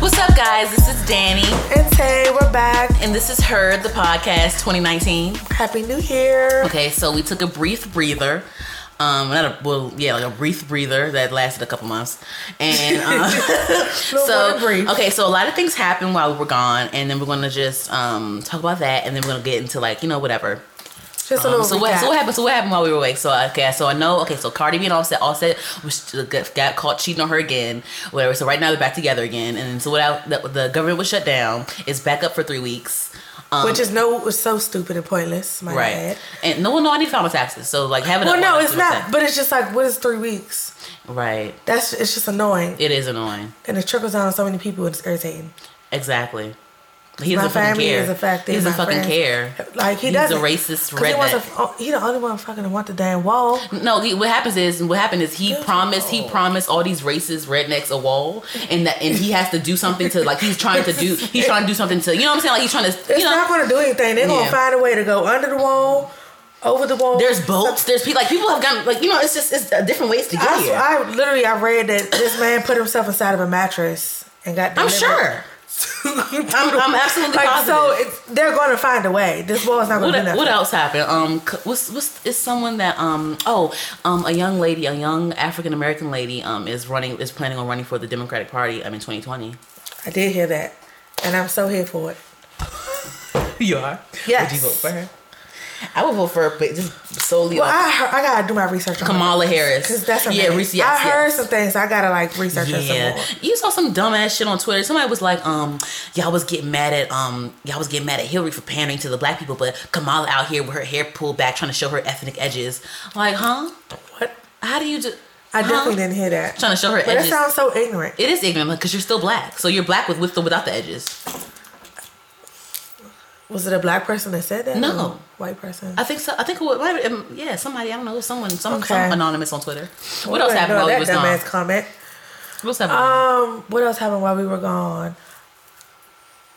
What's up, guys? This is Danny, And Tay, we're back. and this is Her, the podcast 2019. Happy New Year. Okay, so we took a brief breather. Um, not a well, yeah, like a brief breather that lasted a couple months, and Little so okay, so a lot of things happened while we were gone, and then we're gonna just um talk about that, and then we're gonna get into like you know whatever. Just a Um, little so what, so what happened? So what happened while we were away? So okay, so I know. Okay, so Cardi B and Offset, Offset was got, got caught cheating on her again. Whatever. So right now they're back together again, and so what? I, the, the government was shut down. It's back up for three weeks. Um, Which is no was so stupid and pointless. My right. bad. And no one, no, I need to file my taxes. So like have it. Well, no, it's not. But it's just like, what is three weeks? Right. That's it's just annoying, It is annoying. and it trickles down on so many people. It's irritating. Exactly. He doesn't fucking care. is affected, He doesn't fucking friends. care. Like he He's doesn't. a racist He, wants redneck. a, oh, he the only one fucking want the damn wall. No, he, what happens is what happened is he Good promised he promised all these racist rednecks a wall, and that and he has to do something to like he's trying to do he's trying to do something to you know what I'm saying like he's trying to It's know not going to do anything. They're going to find a way to go under the wall, over the wall. there's boats there's people like people have gotten like you know it's just it's different ways to get I, here. I literally I read that this man put himself inside of a mattress and got. I'm sure. I'm, I'm absolutely like positive. so, it's, they're going to find a way. This wall is not going what, to do nothing. what else happened? Um, c- what's what's is someone that um oh um a young lady, a young African American lady um is running is planning on running for the Democratic Party. I mean, 2020. I did hear that, and I'm so here for it. You are. Yes. Would you vote for her? I would vote for her, but just solely Well, on I heard, I gotta do my research on Kamala Harris. because that's yeah. Reese, yes, I heard yes. some things. I gotta like research Yeah, more. you saw some dumbass shit on Twitter. Somebody was like, um, y'all was getting mad at um, y'all was getting mad at Hillary for pandering to the black people, but Kamala out here with her hair pulled back, trying to show her ethnic edges. Like, huh? What? How do you do? I huh? definitely didn't hear that. Trying to show her But that edges. sounds so ignorant. it is ignorant because you're still black, so you're black with with the without the edges. Was it a black person that said that? No. white person. I think so. I think it was, um, yeah, somebody I don't know, someone, some, Okay. some anonymous on Twitter. What I else happened while we was gone? comment. What else happened? Um, what else happened while we were gone?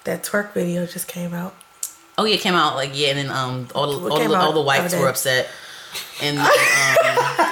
That twerk video just came out. Oh yeah, it came out like yeah, and then um all the all the, all the whites were upset, and um,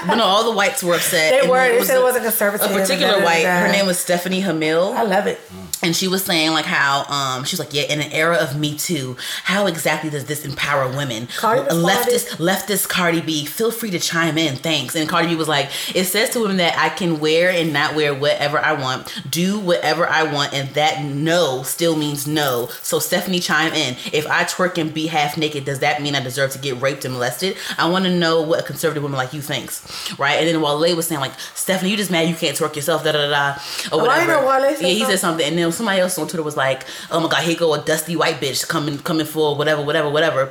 but no, all the whites were upset. They were. They was said it wasn't conservative. A particular white, her name was Stephanie Hamill. I love it. and she was saying like how um she was like yeah in an era of me too how exactly does this empower women Cardi leftist leftist cardi b feel free to chime in thanks and cardi b was like it says to women that i can wear and not wear whatever i want do whatever i want and that no still means no so stephanie chime in if i twerk and be half naked does that mean i deserve to get raped and molested i want to know what a conservative woman like you thinks right and then Wale was saying like stephanie you just mad you can't twerk yourself da da da da or Oh, I whatever Wale said yeah he something. said something, and then somebody else on Twitter was like, "Oh my god, here go a dusty white bitch coming coming for whatever, whatever, whatever."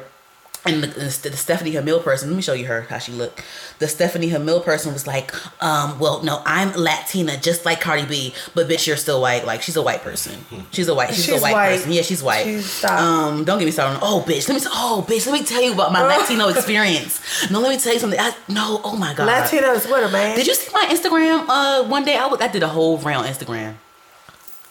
And the, the, Stephanie Hamill person, let me show you her how she looked. The Stephanie Hamill person was like, um, "Well, no, I'm Latina, just like Cardi B, but bitch, you're still white. Like she's a white person. She's a white. She's, a white, white. person. Yeah, she's white. She's- um, don't get me started. on, Oh, bitch, let me. Oh, bitch, let me tell you about my Latino experience. No, let me tell you something. I, no, oh my god, Latinos with her, man. did you see my Instagram? Uh, one day I was, I did a whole round Instagram.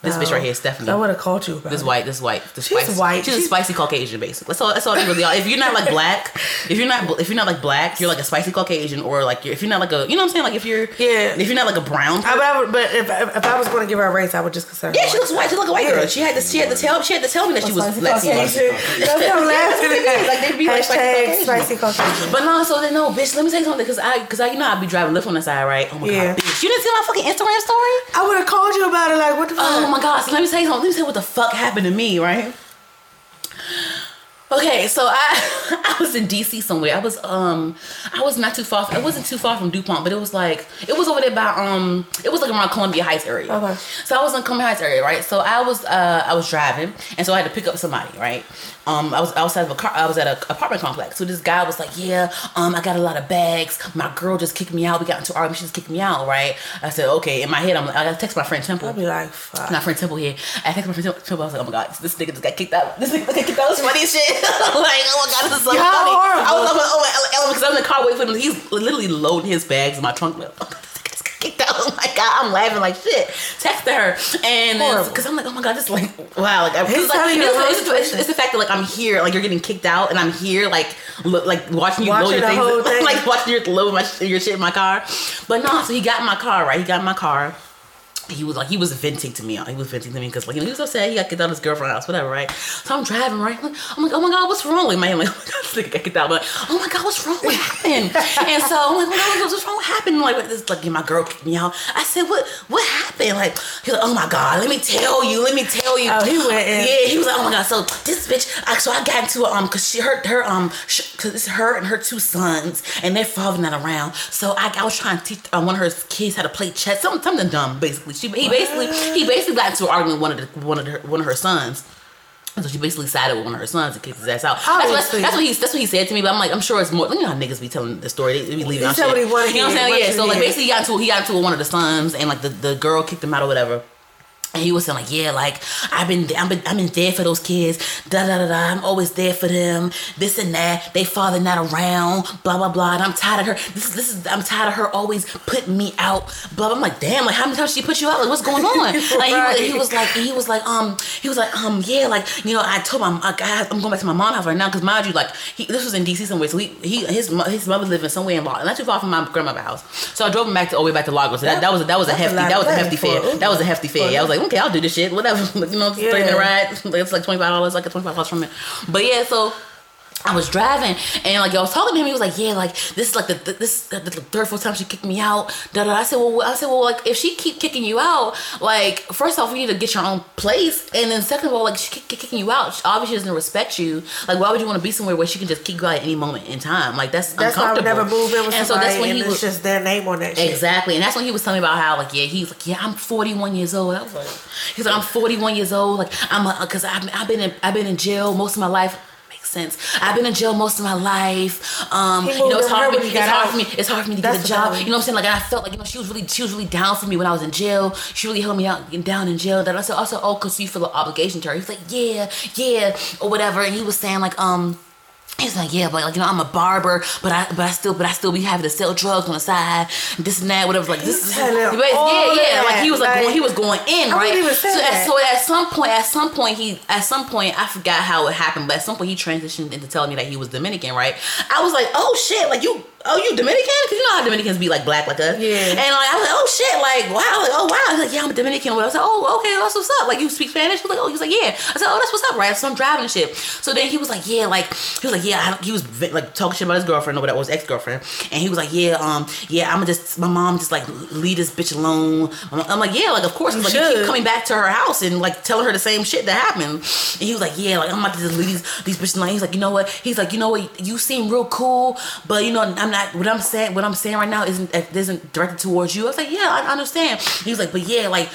This bitch right here, Stephanie. I would have called you about This it. white, this white, this She's spicy, white. She's, a spicy Caucasian, basically. That's all. That's all they really are. If you're not like black, if you're not, if you're not like black, you're like a spicy Caucasian, or like you're, if you're not like a, you know what I'm saying? Like if you're, Yeah. if you're not like a brown. I, but, I would, but if, if, if I was going to give her a race, I would just consider. yeah, her she looks white. She looks like a white Yeah. girl. She had to, she had to tell, she had to tell me that she was Spicy Latino. Caucasian. That's what I'm laughing at. Like, they'd be like spicy Caucasian. spicy Caucasian. But no, so then no, bitch. Let me tell you something, cause I, cause I, you know, I'd be driving Lyft on the side, right? Oh my Yeah. god, bitch. You didn't see my fucking Instagram story? I would have called you about it. Like, what the oh fuck? Oh my god! Let me tell you something. Let me tell you what the fuck happened to me, right? Okay, so I I was in DC somewhere. I was um I was not too far. I wasn't too far from Dupont, but it was like it was over there by um it was like around Columbia Heights area. Okay. So I was in Columbia Heights area, right? So I was uh I was driving, and so I had to pick up somebody, right? Um, I was outside of a car. I was at an apartment complex. So this guy was like, "Yeah, um, I got a lot of bags. My girl just kicked me out. We got into argument. She just kicked me out, right?" I said, "Okay." In my head, I'm like, I gotta text my friend Temple. I'll be like, fuck. My friend Temple here. I text my friend Temple. I was like, oh my god, this nigga just got kicked out. This nigga got kicked out. This funny shit. I'm like, oh my god, this is so Y'all funny. horrible. I was, I was, oh, oh, oh, oh because I was in the car waiting for him. He's literally loading his bags in my trunk. Like, oh, this nigga just got kicked out. oh my god, I'm laughing like shit. Texted her and because I'm like, oh my god, this is like wow, like, it's, like it's, the it's, it's, the fact that like I'm here, like you're getting kicked out, and I'm here, like look, like watching you Watching load your things, thing. like watching your load my your shit in my car. But no, so he got in my car, right? He got in my car he was like he was venting to me. He was venting to me because like you know, he was upset. He got kicked out of his girlfriend's house, whatever, right? So I'm driving, right? I'm like, I'm like, oh my god, what's wrong with me? I'm like, oh my god, this nigga kicked out. I'm like, oh my god, what's wrong? What happened? and so I'm like, what, what's wrong? What happened? Like this, like my girl kicked me out. I said, what? What happened? Like he's like, oh my god, let me tell you, let me tell you. Oh, he went in. Yeah, he was like, oh my god. So this bitch, I, so I got into it, um, cause she hurt her um, cause it's her and her two sons, and their father not around. So I, I was trying to teach uh, one of her kids how to play chess, something something dumb, basically. She he basically he basically got into an argument with one of the one of her one of her sons. And so she basically sided with one of her sons and kicked his ass out. That's what, that's what he that's what he said to me. But I'm like, I'm sure it's more. You know how niggas be telling the story. They, they be leaving shit. what he wanted You know what I'm saying? Yeah. So like basically, he got into he got into one of the sons, and like the, the girl kicked him out or whatever. And he was saying like, yeah, like I've been, I've been, I've been there for those kids. Da da da da. I'm always there for them. This and that. They father not around. Blah blah blah. And I'm tired of her. This is, this is. I'm tired of her always putting me out. Blah. blah. I'm like, damn. Like how many times she put you out? Like what's going on? Like he, was, he was like, he was like, um, he was like, um, yeah, like you know, I told my, I, I'm going back to my mom's house right now because mind you, like he, this was in DC somewhere. So he, he, his, his mother living somewhere in Largo, not too far from my grandmother's house. So I drove him back to all the way back to Largo. So that, that was that was a hefty that was a hefty fare. That was a hefty fare. I was like, okay, I'll do this shit, whatever. you know, Yeah. three minute ride. It's like twenty five dollars, like a twenty five dollars from it. But yeah, so. I was driving and like I was talking to him. He was like, "Yeah, like this is like the, the this the, the third fourth time she kicked me out." Da da. I said, "Well, I said, well, like if she keep kicking you out, like first off, you need to get your own place, and then second of all, like she keep kicking you out. Obviously, doesn't respect you. Like, why would you want to be somewhere where she can just kick you out at any moment in time? Like that's That's why I would never move in with and so that's when he was just their name on that shit. Exactly, and that's when he was telling me about how like yeah he's like yeah I'm 41 years old. I was like he's like I'm 41 years old. Like I'm uh, because I've, I've been in I've been in jail most of my life. Makes sense. I've been in jail most of my life. Um, you know it's hard me. It's hard for me. It's hard for me to That's get a job. You know what I'm saying? Like I felt like you know she was really she was really down for me when I was in jail. She really held me out down in jail. That I said also oh because you feel an obligation to her. He's like yeah yeah or whatever, and he was saying like um. He's like, yeah, but like you know, I'm a barber, but I but I still but I still be having to sell drugs on the side, this and that, whatever. Like this is yeah, yeah. that, Like he was like, like, going, he was going in, I right? even so, at, so at some point, at some point, he at some point, I forgot how it happened, but at some point he transitioned into telling me that he was Dominican, right? I was like, oh shit, like you. Oh, you Dominican? Cause you know how Dominicans be like black like us. Yeah. And like I was like, oh shit, like wow, like oh wow. He's like, yeah, I'm a Dominican. I was like, oh okay, that's what's up. Like you speak Spanish? He was like, oh, he was like, yeah. I said, oh, that's what's up, right? So I'm driving and shit. So then he was like, yeah, like he was like, yeah, I, he was like talking shit about his girlfriend or whatever, was ex girlfriend, and he was like, yeah, um, yeah, I'm just my mom just like leave this bitch alone. I'm, like, yeah, like of course, You like you keep coming back to her house and like telling her the same shit that happened. And he was like, yeah, like I'm about to just leave these, these bitches alone. He's like, you know what? He's like, you know what? You seem real cool, but you know, I'm not. What I'm saying, what I'm saying right now isn't isn't directed towards you. I was like, yeah, I understand. He was like, but yeah, like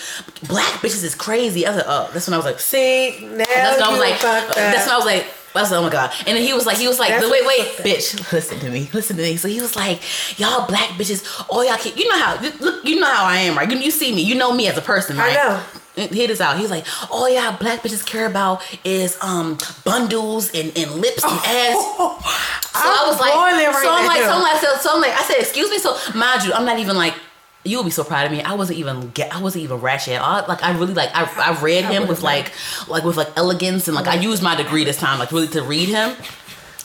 black bitches is crazy. I was like, oh, that's when I was like, See, now that's when I was like, up. that's when I was like. I was like, oh my god! And then he was like, he was like, That's wait, wait, bitch, listen to me, listen to me. So he was like, y'all black bitches, all y'all you know how, look, you know how I am, right? You, you see me, you know me as a person, I right? know. Hear this out. He's like, all y'all black bitches care about is um bundles and, and lips and ass. So I was like, right so I'm like, so I'm like, so, so I'm like, I said, excuse me. So mind you, I'm not even like. You will be so proud of me. I wasn't even get. I wasn't even ratchet. Like I really like. I, I read him with like, like with like elegance and like I used my degree this time, like really to read him.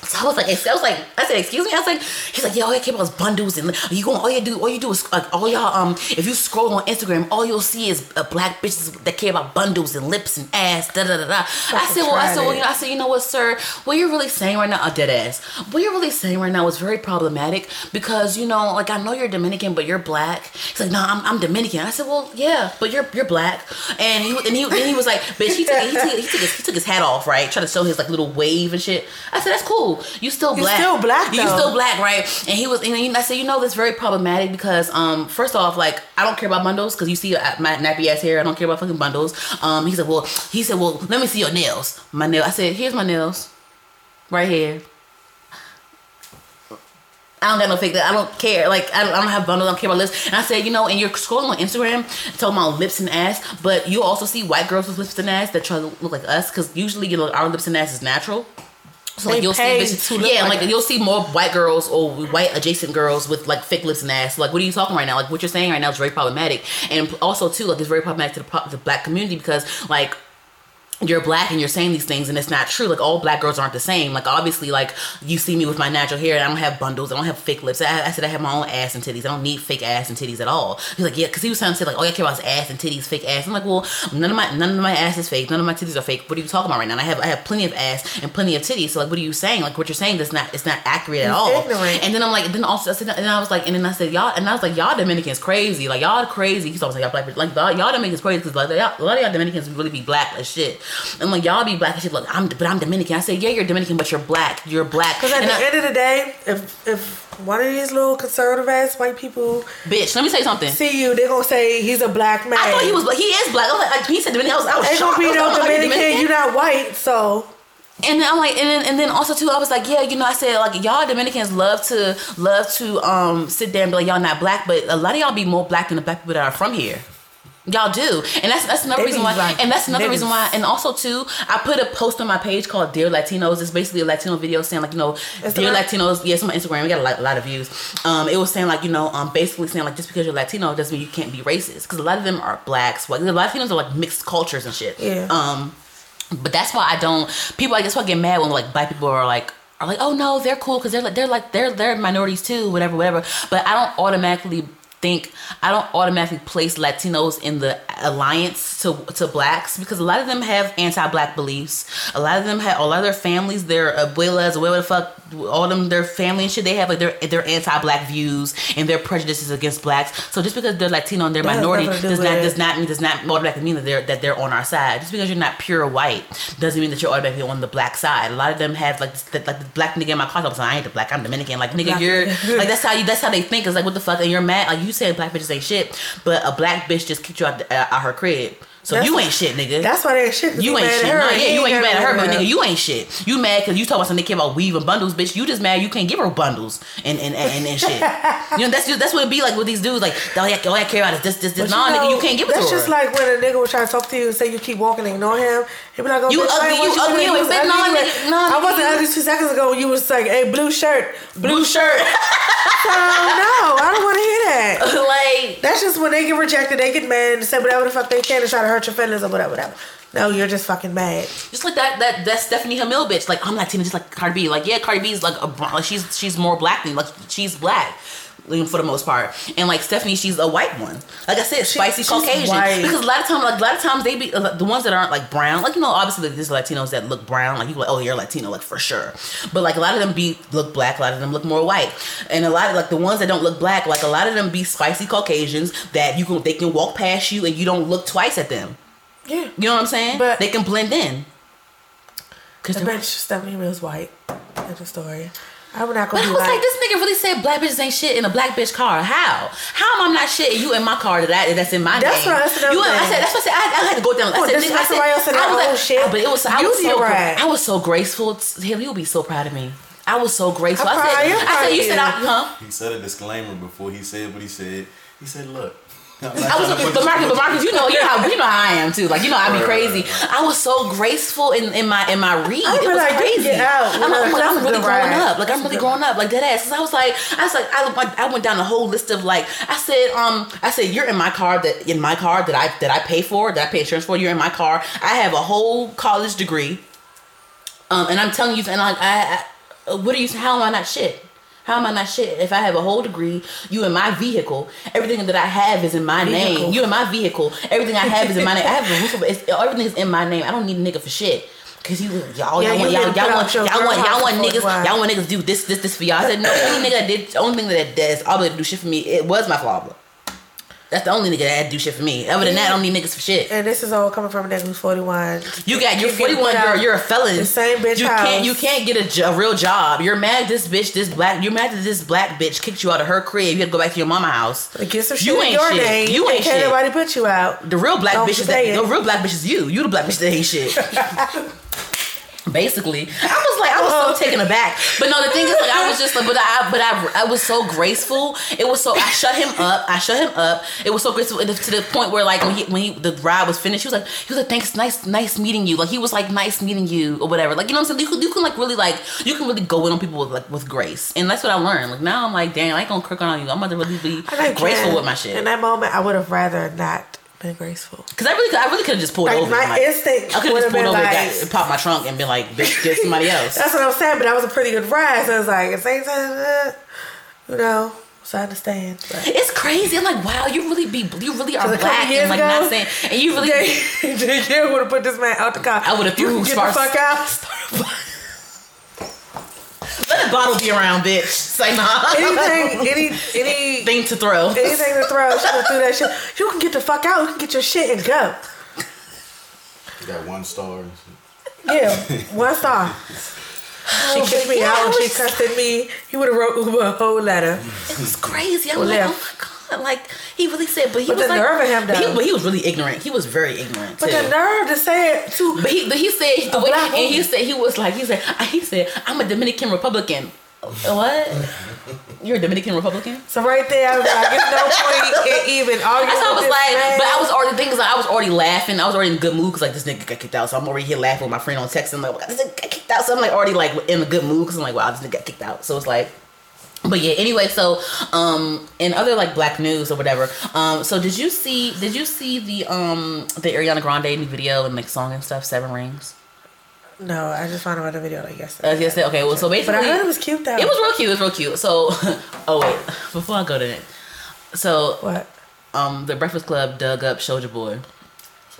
So I was like, I was like, I said, excuse me. I was like, he's like, yeah, all you care about is bundles and you going, all you do, all you do is like, all y'all, um, if you scroll on Instagram, all you'll see is uh, black bitches that care about bundles and lips and ass, da da da da. I said, well, I said, well, you know, I said, you know what, sir, what you're really saying right now, a dead ass. What you're really saying right now is very problematic because you know, like, I know you're Dominican, but you're black. He's like, no, I'm, I'm Dominican. I said, well, yeah, but you're you're black. And he and he and he was like, bitch, he took he took, he took his he took his hat off, right? Trying to show his like little wave and shit. I said, that's cool. You still black. You still black, You still black, right? And he was, and I said, you know, that's very problematic because, um, first off, like I don't care about bundles because you see uh, my nappy ass hair. I don't care about fucking bundles. Um, he said, well, he said, well, let me see your nails. My nail. I said, here's my nails, right here. I don't got no fake. I don't care. Like I don't, I don't have bundles. I don't care about lips. And I said, you know, and you're scrolling on Instagram talking about lips and ass, but you also see white girls with lips and ass that try to look like us because usually you know our lips and ass is natural. So like you'll see bitches, yeah, like like you'll see more white girls or white adjacent girls with like thick lips and ass. Like, what are you talking right now? Like, what you're saying right now is very problematic, and also too, like, it's very problematic to the, pro- the black community because like you're black and you're saying these things and it's not true. Like all black girls aren't the same. Like obviously, like you see me with my natural hair and I don't have bundles. I don't have fake lips. I, I said I have my own ass and titties. I don't need fake ass and titties at all. He's like, yeah, because he was trying to say like, oh, I care about his ass and titties, fake ass. I'm like, well, none of my none of my ass is fake. None of my titties are fake. What are you talking about right now? And I have I have plenty of ass and plenty of titties. So like, what are you saying? Like what you're saying is not it's not accurate at all. ignorant. And then I'm like, then also I said, and I was like, and then I said y'all, and I was like, y'all Dominicans crazy. Like y'all crazy. He's always like y'all black, like y'all, y'all Dominicans crazy because like y'all, a lot of y'all Dominicans really be black as shit. And like y'all be black as shit. Look, I'm but I'm Dominican. I said, yeah, you're Dominican, but you're black. You're black. Because at And the I- end of the day, if if one of these little conservative ass white people bitch, let me say something. see you, they're gonna say he's a black man. I thought he was black. He is black. I was like, he said Dominican. I was, I was Ain't shocked. gonna be no you're Dominican. You're not white, so And then I'm like, and then, and then also too, I was like, yeah, you know, I said like y'all Dominicans love to love to um sit there and be like y'all not black, but a lot of y'all be more black than the black people that are from here. Y'all do, and that's that's another They reason why, like and that's another reason why, and also too, I put a post on my page called "Dear Latinos." It's basically a Latino video saying like, you know, dear Instagram? Latinos. Yes, on my Instagram, we got a lot, a lot of views. Um, it was saying like, you know, um, basically saying like, just because you're Latino doesn't mean you can't be racist, because a lot of them are blacks. White, the Latinos are like mixed cultures and shit. Yeah. Um, but that's why I don't. People, I guess, why I get mad when like black people are like are like, oh no, they're cool because they're like they're like they're they're minorities too, whatever, whatever. But I don't automatically think I don't automatically place Latinos in the alliance to to blacks because a lot of them have anti-black beliefs. A lot of them have a lot of their families, their abuelas, whatever the fuck, all them their family and shit. They have like their their anti-black views and their prejudices against blacks. So just because they're Latino and they're That minority do does not does not mean does not automatically mean that they're that they're on our side. Just because you're not pure white doesn't mean that you're automatically on the black side. A lot of them have like this, like the black nigga in my car. I ain't the black. I'm Dominican. Like nigga, Black you're like that's how you that's how they think. It's like what the fuck, and you're mad. Like you said, black bitches ain't shit, but a black bitch just kicked you out, the, uh, out her crib. So That's- you ain't shit, nigga. that's why they ain't shit. You ain't shit. yeah, you ain't mad at her, but nigga, you ain't shit. You mad because you talk about something they care about weave and bundles, bitch. You just mad you can't give her bundles and and, and, and shit. you know, that's that's what it be like with these dudes. Like, all I, all I care about is this, this, this. But Nah, you nigga, you can't give it to her. That's just like when a nigga will try to talk to you and say you keep walking and ignore him. He'll be like, oh, You bitch, ugly, want you ugly, to- you was ugly, you nigga, were- I wasn't ugly two seconds ago when you was like, hey, blue shirt. blue shirt. So, no, I don't want to hear that. like, That's just when they get rejected, they get mad and say whatever the fuck they can and try to hurt your feelings or whatever, whatever. No, you're just fucking mad. just like that that that Stephanie Hamill bitch. Like I'm Latina, just like Cardi B. Like yeah, Cardi B is like a. Like she's she's more black than like she's black. For the most part, and like Stephanie, she's a white one. Like I said, spicy she's Caucasian. white. Because a lot of times, like a lot of times, they be uh, the ones that aren't like brown. Like you know, obviously there's Latinos that look brown. Like you like, oh, you're Latino, like for sure. But like a lot of them be look black. A lot of them look more white. And a lot of like the ones that don't look black, like a lot of them be spicy Caucasians that you can they can walk past you and you don't look twice at them. Yeah. You know what I'm saying? But- they can blend in. Cause The bitch Stephanie Mills white. That's the story. I'm not But gonna I was like, like, this nigga really said black bitches ain't shit in a black bitch car. How? How am I not shit and you in my car that I, that's in my That's name? what- that's another you, I said that's what I said. I, I had to go down. I Oh, said, nigga, I said, somebody else I was own like, shit. But it was I was so be right. I was so graceful. Him, you'll be so proud of me. I was so grateful. I'm I said, I said, of you said. I, huh? He said a disclaimer before he said what he said. He said, "Look." I was, looking, but Marcus, but Marcus, you know, you know how you know how I am too. Like you know, I'd be crazy. I was so graceful in, in my in my read. I it was like, crazy. get out. I'm, You know, I'm, like, I'm really growing right. up. Like I'm really growing up. Like dead ass. 'Cause I was like, I was like, I, went- I went down a whole list of like, I said, um, I said, you're in my car that in my car that I that I pay for that I pay insurance for. You're in my car. I have a whole college degree. Um, and I'm telling you, and like, I, I, what are you? How am I not shit? How am I not shit? If I have a whole degree, you in my vehicle, everything that I have is in my name. You in my vehicle, everything I have is in my name. I have a roof over it's, everything is in my name. I don't need a nigga for shit. Cause you y'all Yeah, y'all want you y'all, put y'all want y'all want y'all want niggas before y'all want niggas do this this this for y'all. I said no only nigga that did the only thing that that's obligated to do shit for me it was my father. That's the only nigga that had to do shit for me. Other than that, I don't need niggas for shit. and this is all coming from a nigga who's 41. You got you're 41 put girl. You're a felon. the same bitch You house. can't you can't get a, jo- a real job. You're mad this bitch this black. You're mad that this black bitch kicked you out of her crib. You had to go back to your mama house. Get some shit You in ain't your shit. name. You ain't can't shit. nobody put you out. The real black Don't bitch is that. it. The real black bitch is you. You the black bitch that ain't shit. Basically, I was like, I was so oh. taken aback. But no, the thing is, like, I was just like, but I, but I, I was so graceful. It was so. I shut him up. I shut him up. It was so graceful to the point where, like, when he, when he, the ride was finished, he was like, he was like, thanks, nice, nice meeting you. Like, he was like, nice meeting you or whatever. Like, you know what I'm saying? You can, you can like really like, you can really go in on people with like with grace, and that's what I learned. Like now, I'm like, damn, I ain't gonna crook on you. I'm gonna really be graceful with my shit. In that moment, I would have rather not been graceful. Cause I really, I really could have just pulled Like, over. my and, like, instinct I could have just pulled over, like- and got, popped my trunk, and been like, bitch, get somebody else. That's what I'm saying, but that was a pretty good ride. So it's like, it's like, uh, you know, so I understand. But. It's crazy. I'm like, wow, you really be, you really are So a couple black years and like ago, not saying, and you really. you would have put this man out the car. I would've You threw can get sparks- the fuck out. Let the bottle be around, bitch. Say nah. Anything, any, any, Thing to throw. anything to throw, she threw that shit. You can get the fuck out. You can get your shit and go. You got one star. and shit. Yeah, one star. She oh, kicked me Oh, yeah, out I when she was- cussed me. He would have wrote Uber a whole letter. It was crazy. I'm Well, like, oh my god, like he really said, but he But was the like, nerve of him, but he, but he was really ignorant. He was very ignorant But too. the nerve to say it to But he, but he said the way, and he said he was like he said he said I'm a Dominican Republican. What? You're a Dominican Republican? So right there, I was like, no point in even arguing. That's how I was like, man. but I was already thinking, like, I was already laughing. I was already in a good mood because like this nigga got kicked out, so I'm already here laughing with my friend on text. And like, this nigga got kicked out, so I'm like already like in a good mood because I'm like, wow, this nigga got kicked out. So it's like. But yeah, anyway, so um in other like black news or whatever, um so did you see did you see the um the Ariana Grande new video and like song and stuff, Seven Rings? No, I just found out the video like yesterday. Uh, yes, okay, well so basically but I heard it was cute though. it was real cute, it was real cute. So oh wait, before I go to it. So what? um the Breakfast Club dug up Soulja Boy.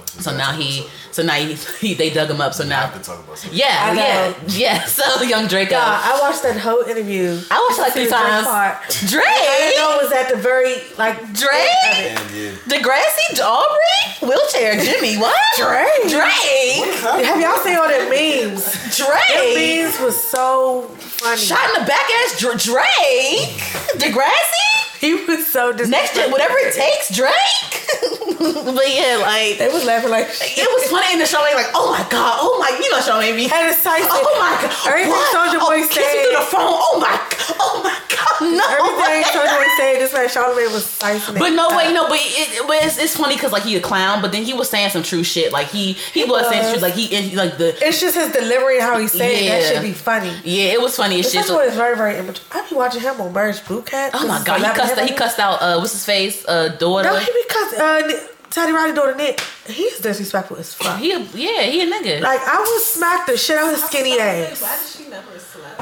So, So now he, so now he, he they dug him up. So now, have to talk about something. yeah, yeah, yeah. So young Draco, God, I watched that whole interview. I watched like three the Drake times. I Drake, know it was at the very like Drake, end of it. Degrassi, Aubrey, wheelchair, Jimmy, what? Drake. Drake, Have y'all seen all the memes? Them Drake, memes was so funny. shot in the back ass, Dr- Drake, Degrassi, He was so dis- next gen, whatever it takes, Drake. but yeah, like They was laughing like it was funny in the show. Like, oh my god, oh my, you know, show made me. And it's Oh my god! Everything? Soulja oh, Boy kiss me through the phone. Oh my! god! Oh my god! No. Everything Soulja Boy said, this man Charlamagne was Tyson. But no, wait, no, but it, but it's, it's funny because like he a clown, but then he was saying some true shit. Like he he, was, saying was. true, like he like the It's just his delivery and how he said it. That should be funny. yeah, it was funny as This shit. is So- is very, very immature. I be watching him on Marriage Boot Camp. oh my god, he cussed out, he cussed out uh what's his face uh daughter. No, he be cussing. Uh, Ni- Teddy Riley daughter Nick. He's disrespectful as fuck. He a, yeah, he a nigga. Like I would smack the shit out of his skinny ass. Why does she never slap?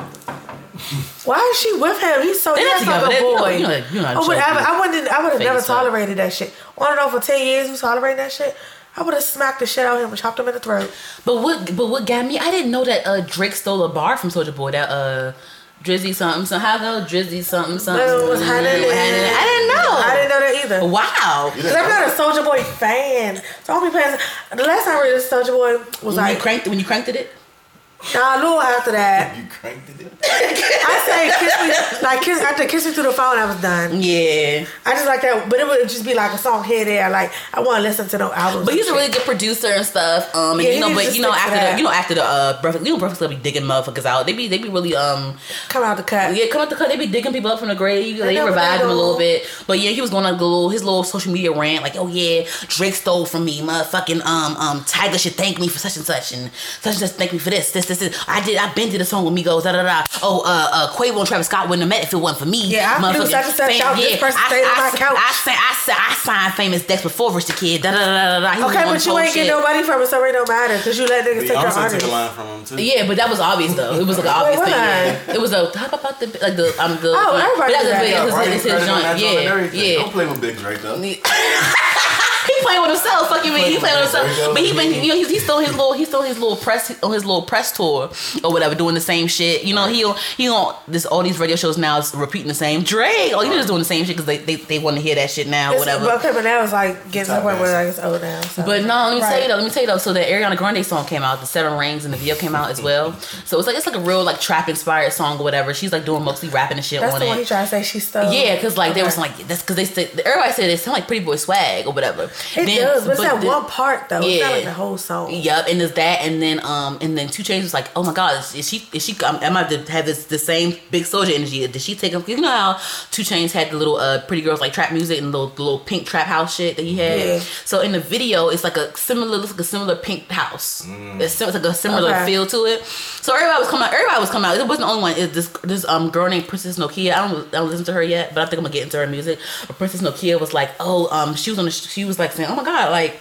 Why is she with him? He's so They he's not like together. a They- you know- boy. you know- you know oh, whatever. I wouldn't. I would have never as fuck. tolerated that shit. Want to know for ten years we tolerating that shit? I would have smacked the shit out of him and chopped him in the throat. but what but what got me? I didn't know that uh Drake stole a bar from Soulja Boy. That uh Drizzy something. So how go Drizzy something something? That was Hannah I didn't know. I didn't know that either. Wow. Cause I'm not a Soulja Boy fan. So I'll be paying. The last time I read this Soulja Boy was When like, you cranked when you cranked it. Nah, a little after that. You cranked it. I say kiss me, like kiss after kiss me through the phone. I was done. Yeah. I just like that, but it would just be like a song here there. Like I want to listen to no albums. But he's a really good producer and stuff. Um, and Yeah, you know, but you know stick to after the you know after the uh breakfast, you know breakfast Club be digging motherfuckers out. They be they be really um shit. come out the cut. yeah come out the cut. They be digging people up from the grave. They know what revive them a little bit. But yeah, he was going on a little his little social media rant like, oh yeah, Drake stole from me. Motherfucking um um Tyga should thank me for such and such and such and such thank me for this this this. this. I did I been did a song with Migos da da da. Oh uh uh Quavo and Travis Scott wouldn't have met if it wasn't for me. Yeah, I do Motherfucking such and such fam- out. This person I, stayed on I, my couch. I, signed, I, signed, I signed famous Dex before Rich the Kid. Da da da da da. He Okay, but you whole ain't get nobody from it, so it don't matter because you let niggas take your Beyonce artist. took a line from him too. Yeah, but that was obvious though. It was like an obvious what thing. Yeah. It was a talk about the like the um the. Oh, everybody but do that's that. the Yeah, it's his, it's his joint. that joint and Yeah. Don't play with Big Drake though. he playing with himself. Fuck you, mean he playing with himself. There you go. But he been, you know, he's, he's still his little, he's still his little press on his little press tour or whatever, doing the same shit. You know, he he on this all these radio shows now is repeating the same Drake. Oh, you just doing the same shit because they, they they want to hear that shit now, It's- whatever. Okay, but now it's like getting to the point where ass. like it's old now. So. But no, let me tell you though. Let me tell you though. So the Ariana Grande song came out, the Seven Rings, and the video came out as well. So it's like it's like a real like trap inspired song or whatever. She's like doing mostly rapping and shit That's on the it. one he tried to say she stole. Yeah, because like they Okay. was like that's because they said everybody said they sound like Pretty Boy Swag or whatever. It Then- does, but it's that the- one part though. It's not Yeah. like the whole song. Yep, and there's that, and then um, and then 2 Chainz was like, oh my god, is, is she is she? Um, am I to have this the same big soldier energy? Did she take him? You know how 2 Chainz had the little uh pretty girls like trap music and the little, the little pink trap house shit that he had. Yeah. So in the video, it's like a similar, looks like a similar pink house. It's, sim- it's like a similar Okay. feel to it. So everybody was coming out. Everybody was coming out. It wasn't the only one. It's this this um girl named Princess Nokia. I don't I don't listen to her yet, but I think I'm gonna get into her music. But Princess Nokia was like, oh um she was on the she was like saying, oh my god, like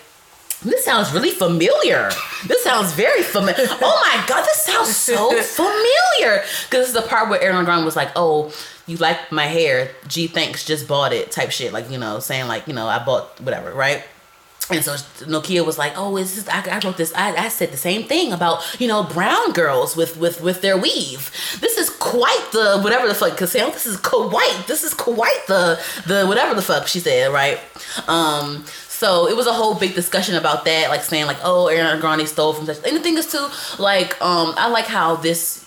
this sounds really familiar. This sounds very familiar. Oh my god, this sounds so familiar. Because this is the part where Ariana Grande was like, "Oh, you like my hair? Gee, thanks, just bought it." Type shit, like you know, saying like you know, I bought whatever, right? And so Nokia was like, "Oh, is this? I, I wrote this. I, I said the same thing about you know brown girls with with with their weave. This is quite the whatever the fuck. Cause this is quite this is quite the the whatever the fuck she said, right? Um, so it was a whole big discussion about that, like saying like, "Oh, Ariana Grande stole from such." And the thing is too, like, um, I like how this.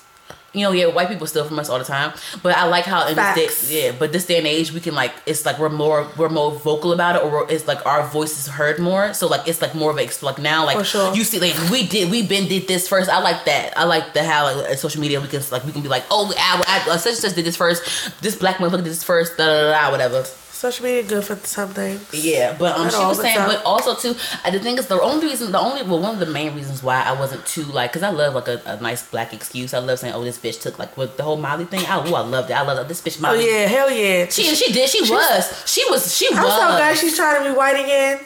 You know, yeah, white people steal from us all the time, but I like how in Facts. this day, yeah, but this day and age, we can like it's like we're more we're more vocal about it, or it's like our voice is heard more. So like it's like more of a like now like sure. you see like we did we been did this first. I like that. I like the how like, social media we can like we can be like oh I, I, such and such did this first. This black motherfucker did this first. Da da da, da whatever. Social media good for some things. Yeah, but um, Not she was saying, time. but also too, uh, the thing is, the only reason, the only, well, one of the main reasons why I wasn't too like, cause I love like a, a nice black excuse. I love saying, oh, this bitch took like with the whole Miley thing. I, ooh, I loved it. I love this bitch Oh yeah, hell yeah. She she did. She was. She was. She I'm was. so glad she's trying to be white again.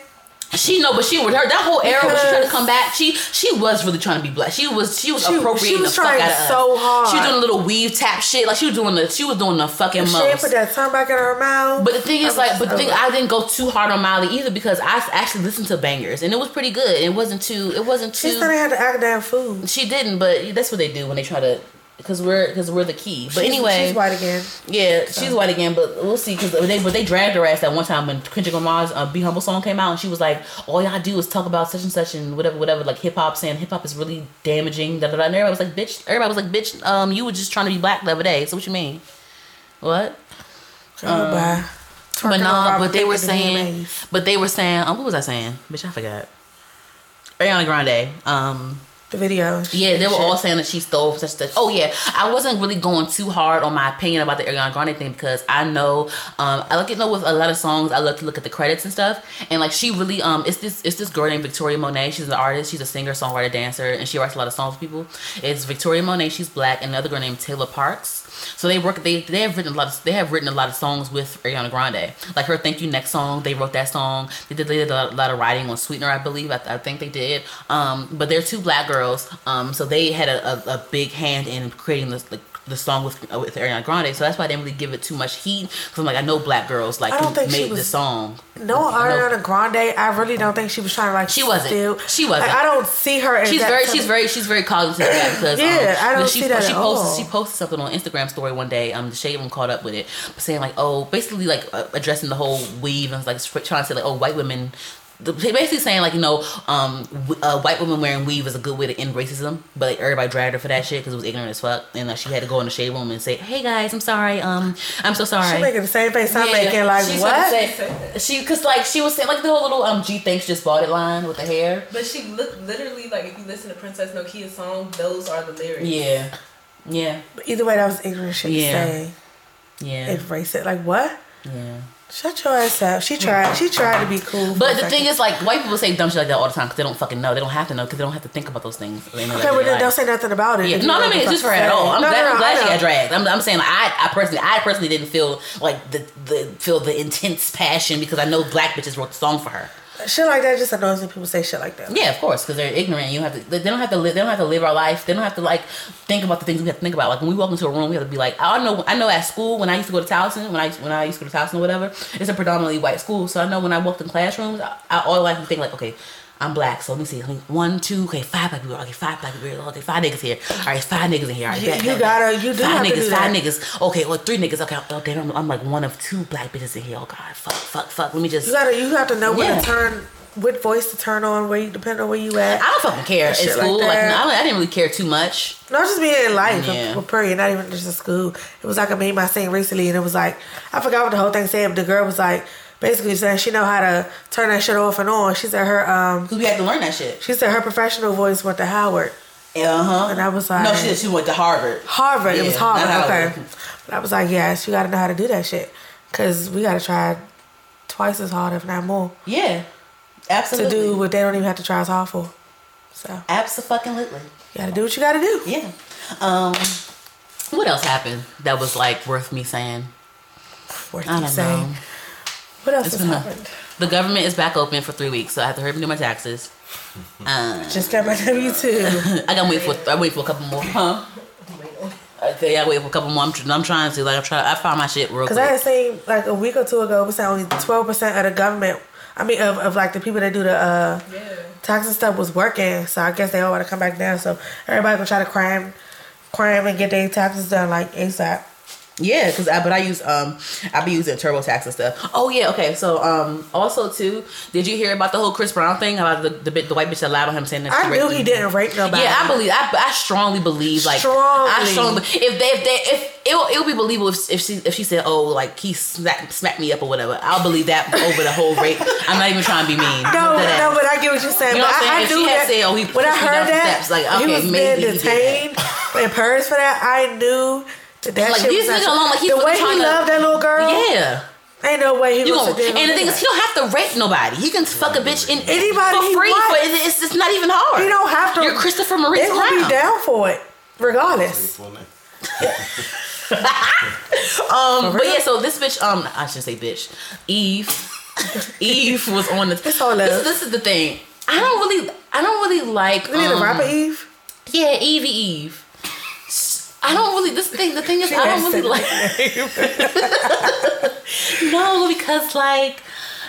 She know, but she was her that whole era when she tried to come back. She she was really trying to be black. She was she was She- appropriating she was the fuck out of us. so hard. She was doing a little weave tap shit. Like she was doing the she was doing the fucking She most. put that tongue back in her mouth. But the thing is, like, but the thing. I didn't go too hard on Miley either because I actually listened to Bangerz and it was pretty good. It wasn't too. It wasn't too. she still had to act damn food. She didn't, but that's what they do when they try to, because we're because we're the key. But She's- anyway, she's white again. yeah, she's white again. But we'll see because they but they dragged her ass that one time when Kendrick Lamar's uh, "Be Humble" song came out, and she was like, "All y'all do is talk about such and such and whatever, whatever." Like hip hop, saying hip hop is really damaging. Da da da. And everybody was like, "Bitch!" Everybody was like, "Bitch!" Um, you were just trying to be black the other day. So what you mean? What? Girl, bye. Um, But no, Robert but they were saying, but they were saying, oh, what was I saying? Bitch, I forgot. Ariana Grande. Um, the video. yeah, they were all saying that she stole such stuff. Oh yeah, I wasn't really going too hard on my opinion about the Ariana Grande thing because I know, um, I look at know with a lot of songs. I look to look at the credits and stuff, and like she really, um, it's this it's this girl named Victoria Monet. She's an artist. She's a singer, songwriter, dancer, and she writes a lot of songs for people. It's Victoria Monet. She's black, and another girl named Taylor Parks. So they work. They they have written a lot. Of, they have written a lot of songs with Ariana Grande. Like her "Thank You Next" song. They wrote that song. They did, they did a lot of writing on Sweetener, I believe. I, I think they did. Um, but they're two black girls. Um, so they had a, a, a big hand in creating this. Like, the song with uh, with Ariana Grande, so that's why I didn't really give it too much heat. Cause I'm like, I know black girls like I don't think she made was- the song. No, Ariana Grande. I really don't think she was trying to like. She wasn't. Steal. She wasn't. Like, I don't see her. As She's very, she's very, she's very cognizant of that because Yeah, um, I don't she, see that she at posted, all. she posted something on Instagram story one day. Um, the shade room caught up with it, saying like, oh, basically like uh, addressing the whole weave and like trying to say like, oh, white women. The- Basically saying like you know, um, w- uh, white women wearing weave is a good way to end racism, but like, everybody dragged her for that shit because it was ignorant as fuck, and like, she had to go in the shade room and say, "Hey guys, I'm sorry, um, I'm so sorry." She making the same face I'm Yeah, making. Like she's what? say- she because like she was saying like the whole little um G thanks just bought it line with the hair. But she looked literally like if you listen to Princess Nokia's song, those are the lyrics. Yeah, yeah, but Either way, that was ignorant shit Yeah. to say. yeah, Erase it. Like what? yeah. Shut your ass up. She tried. She tried to be cool. But the thing is, like, white people say dumb shit like that all the time because they don't fucking know. They don't have to know because they don't have to think about those things. in okay, everyday well then don't say nothing about it. Yeah, no, know I mean it's just for her at all. I'm No, glad, no, I'm glad she got dragged. I'm, I'm saying I, I personally, I personally didn't feel like the the feel the intense passion because I know black bitches wrote the song for her. Shit like that just annoys when people say shit like that. Yeah, of course, because they're ignorant. You have to. They don't have to live. They don't have to live our life. They don't have to like think about the things we have to think about. Like when we walk into a room, we have to be like, I know. I know at school when I used to go to Towson, when I when I used to go to Towson or whatever, it's a predominantly white school. So I know when I walked in classrooms, I, I all like to think like, okay. I'm black, so let me see. Let me, one, two, okay, five black people. Okay, five black people. Okay, five niggas here. All right, five niggas in here. All right, You- bet, you bet, gotta- bet. you do five have to niggas, do five that. niggas. Okay, well, three niggas. Okay, oh damn, I'm, I'm like one of two black bitches in here. Oh god, fuck, fuck, fuck. Let me just. You gotta. You have to know where Yeah. to turn, what voice to turn on, where you depend on where you at. I don't fucking care at Shit like school. Like, no, I didn't really care too much. No, just being in life, Yeah. yeah. period. Not even just in school. It was like a meme I seen recently, and it was like I forgot what the whole thing said, but the girl was like, basically saying she know how to turn that shit off and on. She said her um Because we had to learn that shit. she said her professional voice went to Howard. Uh huh. And I was like no, she did. She went to Harvard. Harvard. it was Harvard. Okay. But I was like, yes, you got to know how to do that shit, cause we got to try twice as hard, if not more, Yeah, Absolutely. to do what they don't even have to try as hard for. So Absolutely. you got to do what you got to do. Yeah. Um. What else happened that was like worth me saying? Worth I don't saying. know. What else It's has been a- The government is back open for three weeks, so I have to hurry up and do my taxes. Uh, Just got my W two. I gotta wait for I wait for a couple more. Huh? Okay, I wait for a couple more. I'm, I'm trying to see, like I'm trying. I found my shit real Cause I had seen like a week or two ago, it was only twelve percent of the government. I mean, of, of like the people that do the uh, Yeah. tax and stuff was working. So I guess they all want to come back now. So everybody gonna try to cram, cram and get their taxes done like ASAP. Yeah, cause I but I use um I be using TurboTax and stuff. Oh yeah, okay. So um also too, did you hear about the whole Chris Brown thing about the the, the white bitch that lied on him saying that I knew he didn't rape nobody. Yeah, I believe. I, I strongly believe. Like, Strongly. I strongly. If they, if they, if it'll, it'll be believable if, if she, if she said, "Oh, like he smacked, smacked me up or whatever," I'll believe that over the whole rape. I'm not even trying to be mean. No, no, but I get what you're saying. You know but what I, I? If knew that said, "Oh, he when I heard that steps," like, he okay, was maybe being he detained in Paris for that, I knew that that Like, shit leave this not- nigga alone, like, he's the way trying he to- loved that little girl. Yeah. Ain't no way he You was. gonna, and the thing is, he don't have to rape nobody. He can fuck a bitch in Anybody for he free. wants. But it's, it's not even hard. He don't have to. You're Christopher Maurice They gonna be down for it, regardless. Full name. Um, but yeah, so this bitch, um, I should say bitch, Eve, Eve was on the. It's all this, is- this is the thing. I don't really, I don't really like. You need a um, rapper Eve. Yeah, Evie Eve. I don't really. This thing, the thing is, I don't really like. no, because like,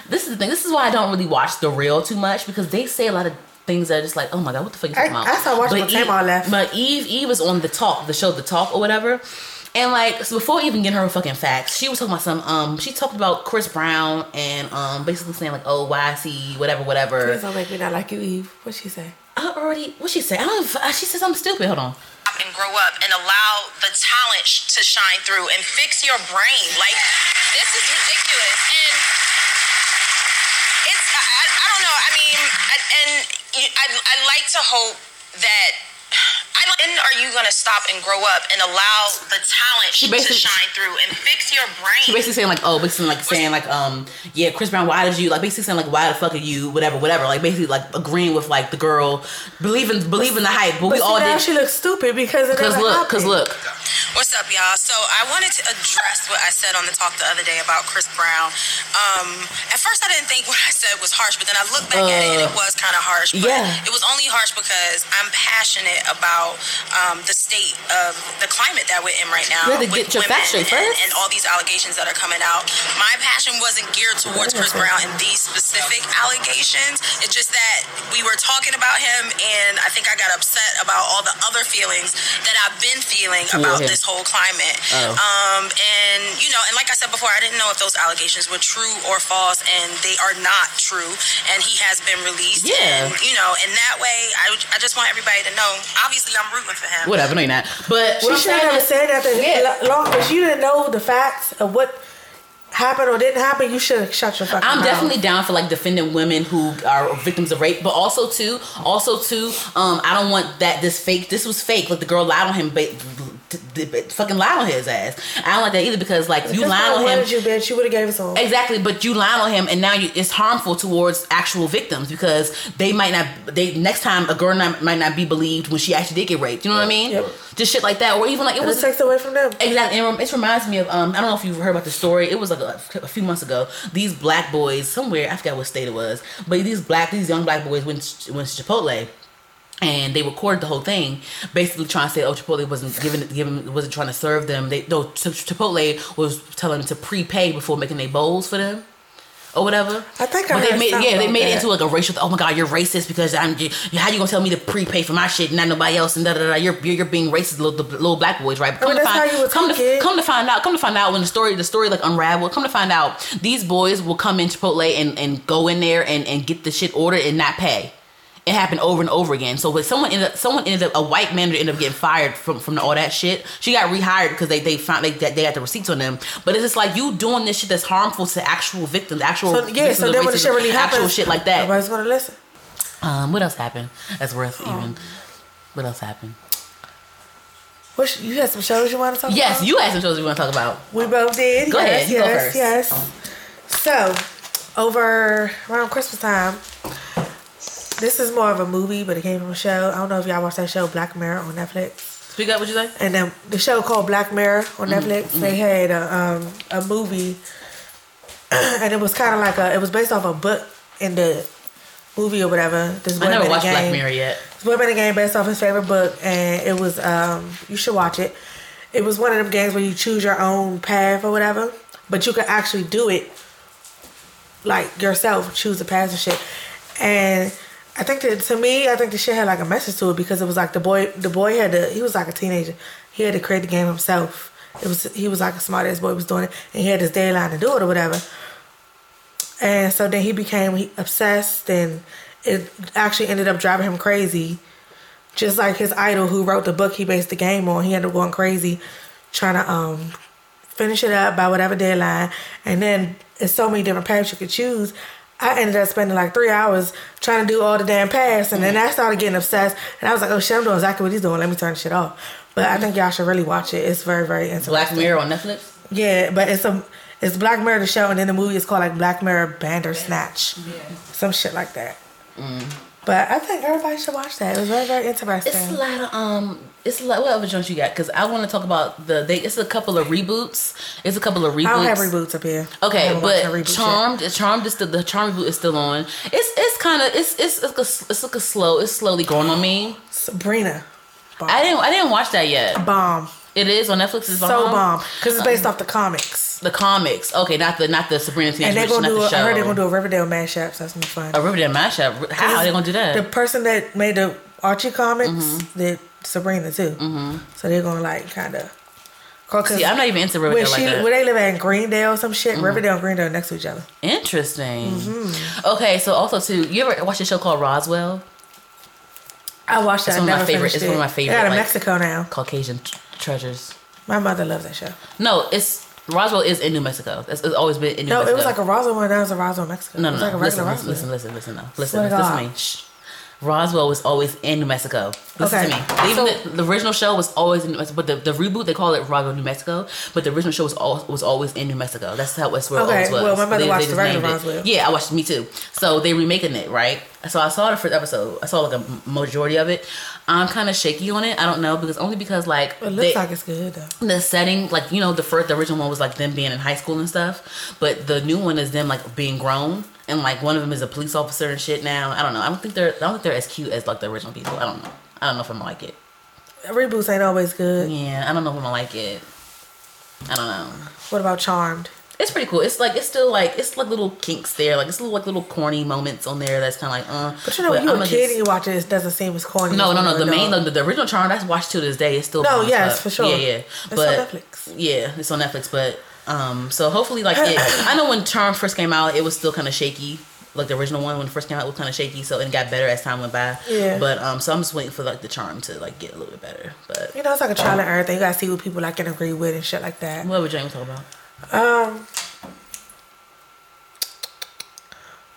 this is the thing. This is why I don't really watch the real too much because they say a lot of things that are just like, oh my god, what the fuck you I- about? I started watching But Eve- left. But Eve, Eve was on the talk, the show, the talk or whatever. And like so before even getting her fucking facts, she was talking about some um she talked about Chris Brown and um basically saying like oh why is he whatever whatever. Please don't make me not like you, Eve. What she say? I already what she say? I don't she said something stupid. Hold on. Grow up and allow the talent to shine through and fix your brain. Like this is ridiculous, and it's I, I, don't know. I mean, I, and I I like to hope that. I, when are you gonna stop and grow up and allow the talent She to shine through and fix your brain? She basically saying like, oh, basically like saying like, um, yeah, Chris Brown, why did you like basically saying like, why the fuck are you, whatever, whatever, like basically like agreeing with like the girl, believing believing the hype, but, we But all now did. she looks stupid because it Cause never look, cause look, What's up, y'all? So I wanted to address what I said on the talk the other day about Chris Brown. Um, at first, I didn't think what I said was harsh, but then I looked back at it and it Uh, was kind of harsh. But yeah. it was only harsh because I'm passionate about um, the state of the climate that we're in right now. You had to with get your and, first. and all these allegations that are coming out. My passion wasn't geared towards Chris Brown and these specific allegations. It's just that we were talking about him, and I think I got upset about all the other feelings that I've been feeling about him. this whole climate. Oh. Um, and you know, and like I said before, I didn't know if those allegations were true or false, and they are not true. And he has been released. Yeah. And, you know, in that way, I, I just want everybody to know. Obviously, I'm rooting for him. whatever, no, you're not. But She what should have never said that. Yeah. Long because you didn't know the facts of what happened or didn't happen, you should have shut your fucking I'm mouth. definitely down for like defending women who are victims of rape, but also too, also too, um, I don't want that this fake. This was fake. Like the girl lied on him, but fucking lied on his ass. I don't like that either because like you If lied on him. wanted you, bitch. You would have gave us some. Exactly, but you lied on him, and now you, it's harmful towards actual victims because they might not. They next time a girl not, might not be believed when she actually did get raped. You know what I mean? Yep. Just shit like that, or even like it And was it takes away from them. Exactly. It, it reminds me of um I don't know if you've heard about the story. It was like a, a few months ago. These black boys somewhere I forgot what state it was, but these black these young black boys went went to Chipotle. And they recorded the whole thing, basically trying to say, "Oh, Chipotle wasn't giving, giving, wasn't trying to serve them." They, no, Chipotle was telling them to prepay before making their bowls for them, or whatever. I think I But they heard made, yeah, they made it into like a racial. Oh my god, you're racist because I'm. How you gonna tell me to prepay for my shit and not nobody else and da da da? You're you're, being racist, little, the little black boys, right? Come mean, to find, how you would come to come to find out, come to find out when the story the story like unraveled. Come to find out, these boys will come in Chipotle and and go in there and and get the shit ordered and not pay. It happened over and over again. So, but someone ended up, someone ended up, a white manager ended up getting fired from from all that shit. She got rehired because they they found they they got the receipts on them. But it's just like you doing this shit that's harmful to actual victims, actual So yeah, so then when the shit really actual shit like that. Nobody's gonna listen. Um, what else happened? That's worth Oh. even. What else happened? What you had some shows you want to talk Yes, about? Yes, you had some shows you want to talk about. We both did. Go yes, ahead, you go yes, first. yes. So, over around Christmas time, this is more of a movie, but it came from a show. I don't know if y'all watched that show Black Mirror on Netflix. Speak up. What you say? And then the show called Black Mirror on Mm-hmm, Netflix, they had a um, a movie, and it was kind of like a. It was based off a book in the movie or whatever. This I never watched Black game. Mirror yet. This boy made a game based off his favorite book, and it was um. You should watch it. It was one of them games where you choose your own path or whatever, but you could actually do it like yourself, choose the path and shit. And I think that to me, I think the shit had like a message to it because it was like the boy, the boy had to, he was like a teenager. He had to create the game himself. It was he was like a smart ass boy was doing it, and he had his deadline to do it or whatever. And so then he became obsessed, and it actually ended up driving him crazy. Just like his idol who wrote the book he based the game on, he ended up going crazy, trying to um finish it up by whatever deadline. And then it's so many different paths you could choose. I ended up spending like three hours trying to do all the damn paths, and then I started getting obsessed. And I was like, "Oh shit, I'm doing exactly what he's doing. Let me turn the shit off." But I think y'all should really watch it. It's very, very interesting. Black Mirror on Netflix. Yeah, but it's a it's Black Mirror the show, and then the movie is called like Black Mirror Bandersnatch, some shit like that. Mm. But I think everybody should watch that. It was very, very interesting. It's a lot of um. It's a lot. What other joints you got? Because I want to talk about the. They. It's a couple of reboots. It's a couple of reboots. I don't have reboots up here. Okay, but reboot yet. Charmed, Charmed is still the Charmed reboot is still on. It's it's kind of it's it's it's like a, it's like a slow. It's slowly growing on me. Sabrina, bomb. I didn't I didn't watch that yet. bomb, It is on Netflix. It's so on? bomb because it's based off the comics. The comics. Okay, not the not the Sabrina Teenage And they're gonna do. the show. I heard they're gonna do a Riverdale mashup. So that's gonna be fun. a Riverdale mashup. How are they gonna do that? The person that made the Archie comics Mm-hmm. did Sabrina too. So they're gonna like kind of. See, I'm not even into Where Riverdale she, like that. where they live at in Greendale or some shit. Mm-hmm. Riverdale and Greendale next to each other. Interesting. Mm-hmm. Okay, so also too, you ever watch a show called Roswell? I watched that. It's one of my favorite- it's one of my favorite, They got in like- Mexico now. Caucasian treasures. My mother loves that show. No, it's Roswell is in New Mexico. It's, it's always been in New No, Mexico. No, it was like a Roswell one. That was a Roswell, Mexico. no, no, no. like a listen, listen, Roswell. listen, listen, listen, no. Listen, to listen to me. Shh. Roswell was always in New Mexico. Listen Okay. to me. Even So- the, the original show was always in New Mexico, but the, the reboot they call it Roswell, New Mexico. But the original show was al- was always in New Mexico. That's how that's where it Okay, always was. well, my mother They- watched they the regular it. Roswell. Yeah, I watched me too. So they remaking it, right? So I saw the first episode. I saw like a majority of it. I'm kind of shaky on it. I don't know because only because like It looks they- like it's good though. the setting, like you know, the first, the original one was like them being in high school and stuff, but the new one is them like being grown, and like one of them is a police officer and shit now. I don't know. I don't think they're, I don't think they're as cute as like the original people. I don't know. I don't know if I'm gonna like it. Reboots ain't always good. Yeah, I don't know if I'm gonna like it. I don't know. What about Charmed? It's pretty cool. It's like it's still like it's like little kinks there, like it's little like little corny moments on there. That's kind of like uh. But you know, when you're I'ma a kid just- and you watch it, it doesn't seem as corny. No, as no, no. The main, the, the original Charm that's watched to this day. It's still No, yes, stuff. for sure. Yeah, yeah. It's on but Netflix. yeah, it's on Netflix. But um, so hopefully, like it, I know when Charm first came out, it was still kind of shaky. Like the original one when it first came out it was kind of shaky, so it got better as time went by. Yeah. But um, so I'm just waiting for like the charm to like get a little bit better. But You know, it's like a trial and error thing. You gotta see what people like can agree with and shit like that. what would James talk about? Um,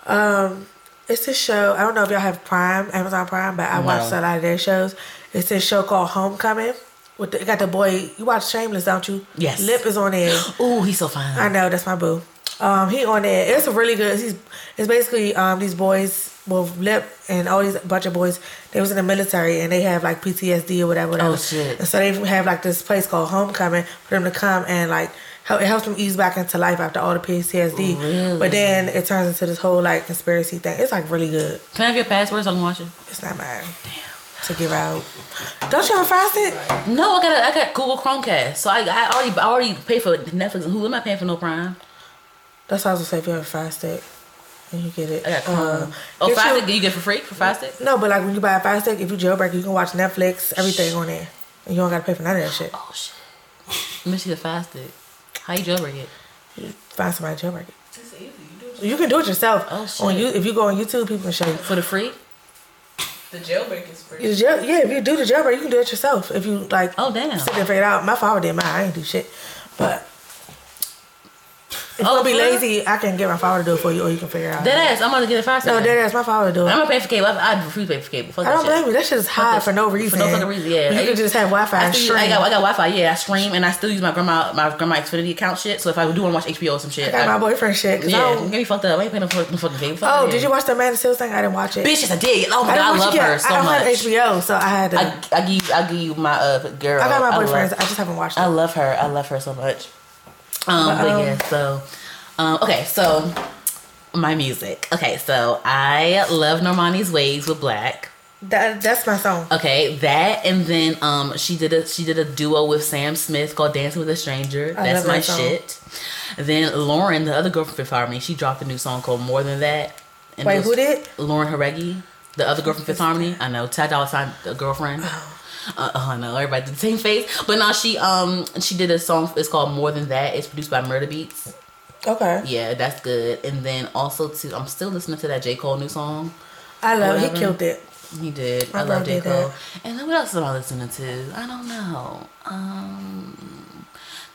um, it's this show. I don't know if y'all have Prime, Amazon Prime, but I No. watched a lot of their shows. It's this show called Homecoming. With the, it got the boy. You watch Shameless, don't you? Yes. Lip is on there. Oh, he's so fine. I know that's my boo. Um, he on there. It's a really good. He's it's basically um these boys, well, Lip and all these bunch of boys. They was in the military and they have like PTSD or whatever. whatever. Oh, shit. And so they have like this place called Homecoming for them to come and like. It helps them ease back into life after all the PTSD. Really? But then it turns into this whole like conspiracy thing. It's like really good. Can I have your password so I can watch it? It's not mine. To give out. Don't you have fast it? No, I got a, I got Google Chromecast, so I, I already I already paid for Netflix and Hulu. I'm not paying for no Prime. That's what I was gonna say. If you have a fast it, and you get it. I got. Uh, oh, Fast you- you get for free for Fast Stick? No, but like when you buy a Stick, if you jailbreak, you can watch Netflix, everything on there, and you don't gotta pay for none of that shit. Oh shit. Let me see the Fast Stick. How you jailbreak it? Find somebody to jailbreak it. It's easy. You do it. You can do it yourself. Oh, On shit. you, if you go on YouTube, people can show you. For the free? The jailbreak is free. Jail, yeah, if you do the jailbreak, you can do it yourself. If you like, Oh, damn. sit there and figure it out. My father did mine. I ain't do shit, but. If Oh, be lazy, I can get my father to do it for you, or you can figure it out. Dead ass. I'm gonna get it first. No, dead ass. My father to do it. I'm gonna pay for cable. I, I refuse to pay for cable. Fuck I don't blame you. That shit is high for no reason. For no fucking reason, yeah. You can just have Wi-Fi I, still. I got I got Wi-Fi. Yeah, I stream and I still use my grandma my grandma Xfinity account shit. So if I do want to watch HBO or some shit, I got I, my boyfriend shit. I yeah, don't- get me fucked up. I ain't paying no fucking, no fucking cable. Fuck Oh, yeah. did you watch the Amanda Seales thing? I didn't watch it. Bitch, yes, I did. Oh my I, god, I love her so I don't much. have HBO, so I had to. I, I give you I give you my uh girl. I got my boyfriends. I just haven't watched. I love her. I love her so much. Um, But, but yeah, so um, okay, so my music. Okay, so I love Normani's Waves with 6LACK. That, that's my song. Okay, that and then um she did a she did a duo with Sam Smith called Dancing with a Stranger. I That's my that shit. Then Lauren, the other girl from Fifth Harmony, she dropped a new song called More Than That. And Wait, it who did? Lauren Jauregui, the other girl from Fifth Harmony. I know, Ty Dolla Sign, the girlfriend. Uh, oh, I know everybody did the same face, but now she um she did a song. It's called More Than That. It's produced by Murda Beatz. Okay. Yeah, that's good. And then also to I'm still listening to that J Cole new song. I love it. He killed it. He did. My I love J Cole. that. And then what else am I listening to? I don't know. Um,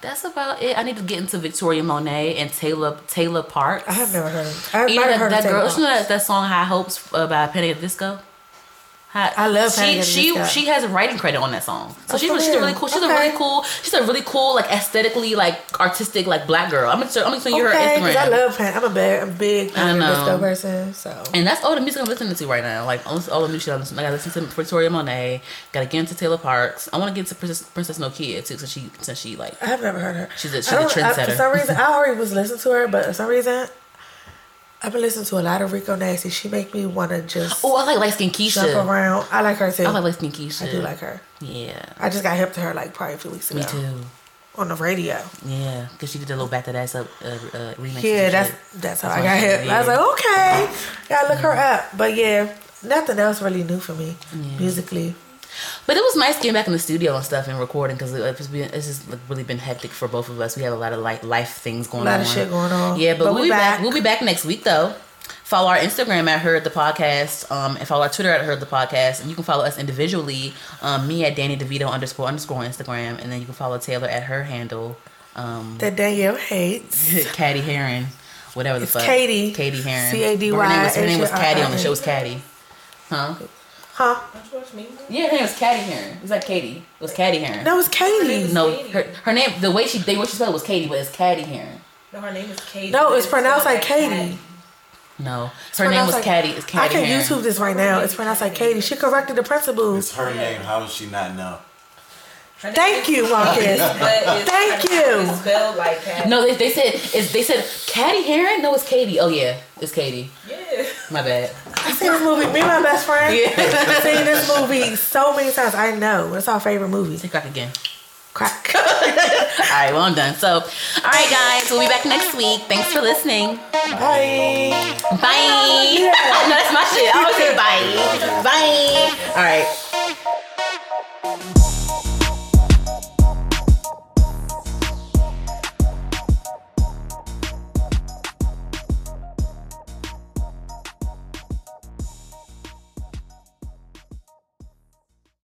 that's about it. I need to get into Victoria Monet and Taylor Taylor Parks. I have never heard of I You might know have that, heard that of girl. You know that, that song High Hopes uh, by the Disco. I love she she she has a writing credit on that song, so Oh, she's she's a really cool. She's a really cool. She's a really cool like aesthetically like artistic like black girl. I'm gonna I'm gonna send you her Okay, 'cause Instagram. I love Pan. I'm a big, I'm a big I know. disco person. So And that's all the music I'm listening to right now. Like all, all the new shit. I'm listening. I gotta listen to Victoria Monet. Gotta get into Taylor Parks. I want to get to Princess, Princess Nokia too, since she since she like I have never heard her. She's a- she's a don't- I- trendsetter. for some reason, I already was listening to her, but for some reason, I've been listening to a lot of Rico Nasty. She make me want to just oh I like light skin jump Keisha. around. I like her too. I like light skin Keisha. I do like her. Yeah, I just got hip to her like probably a few weeks ago me too. on the radio. Yeah, because she did a little back that ass up uh, uh, remix. Yeah, that's shit. that's how That's I got hip. I was like, okay, gotta look her up. But yeah, nothing else really new for me musically. But it was nice getting back in the studio and stuff and recording because it's been it's just like really been hectic for both of us. We have a lot of like life things going on. A on. lot of shit going on. Yeah, but, But we'll be back. back. We'll be back next week though. Follow our Instagram at Heard the Podcast, um, and follow our Twitter at Heard the Podcast, and you can follow us individually. Um, me at Danny DeVito underscore underscore Instagram, and then you can follow Taylor at her handle, um, That Danielle hates. Caddy Heron, whatever the It's fuck. Katie. Katie Heron. C-A-D-Y, Her name was, her name was Caddy on the show. Was Caddy, huh? Huh? Don't you watch me? Yeah, her name was Caddy Heron. It's like Katie. It was Caddy Heron. That was Katie. No, Katie. her, her name, the way she, they, what she spelled was Katie, but it's Caddy Heron. No, her name is Katie. No, but it's pronounced like Katie. No, it's her name was Pronounced like- Caddy. It's I can Heron. YouTube this right now. It's pronounced like Katie. She corrected the principals. It's her name. How does she not know? Thank you, Marcus. Thank you. spelled like Katie. No, they, they said it's, they said Caddy Heron. No, it's Katie. Oh yeah, it's Katie. Yeah. My bad. I seen this movie. Me and my best friend. Yeah. I've seen this movie so many times. I know. It's our favorite movie. Say crack again. Crack. All right, well I'm done. So, all right, guys, we'll be back next week. Thanks for listening. Bye. Bye. No, that's my shit. I always say bye. Bye. All right.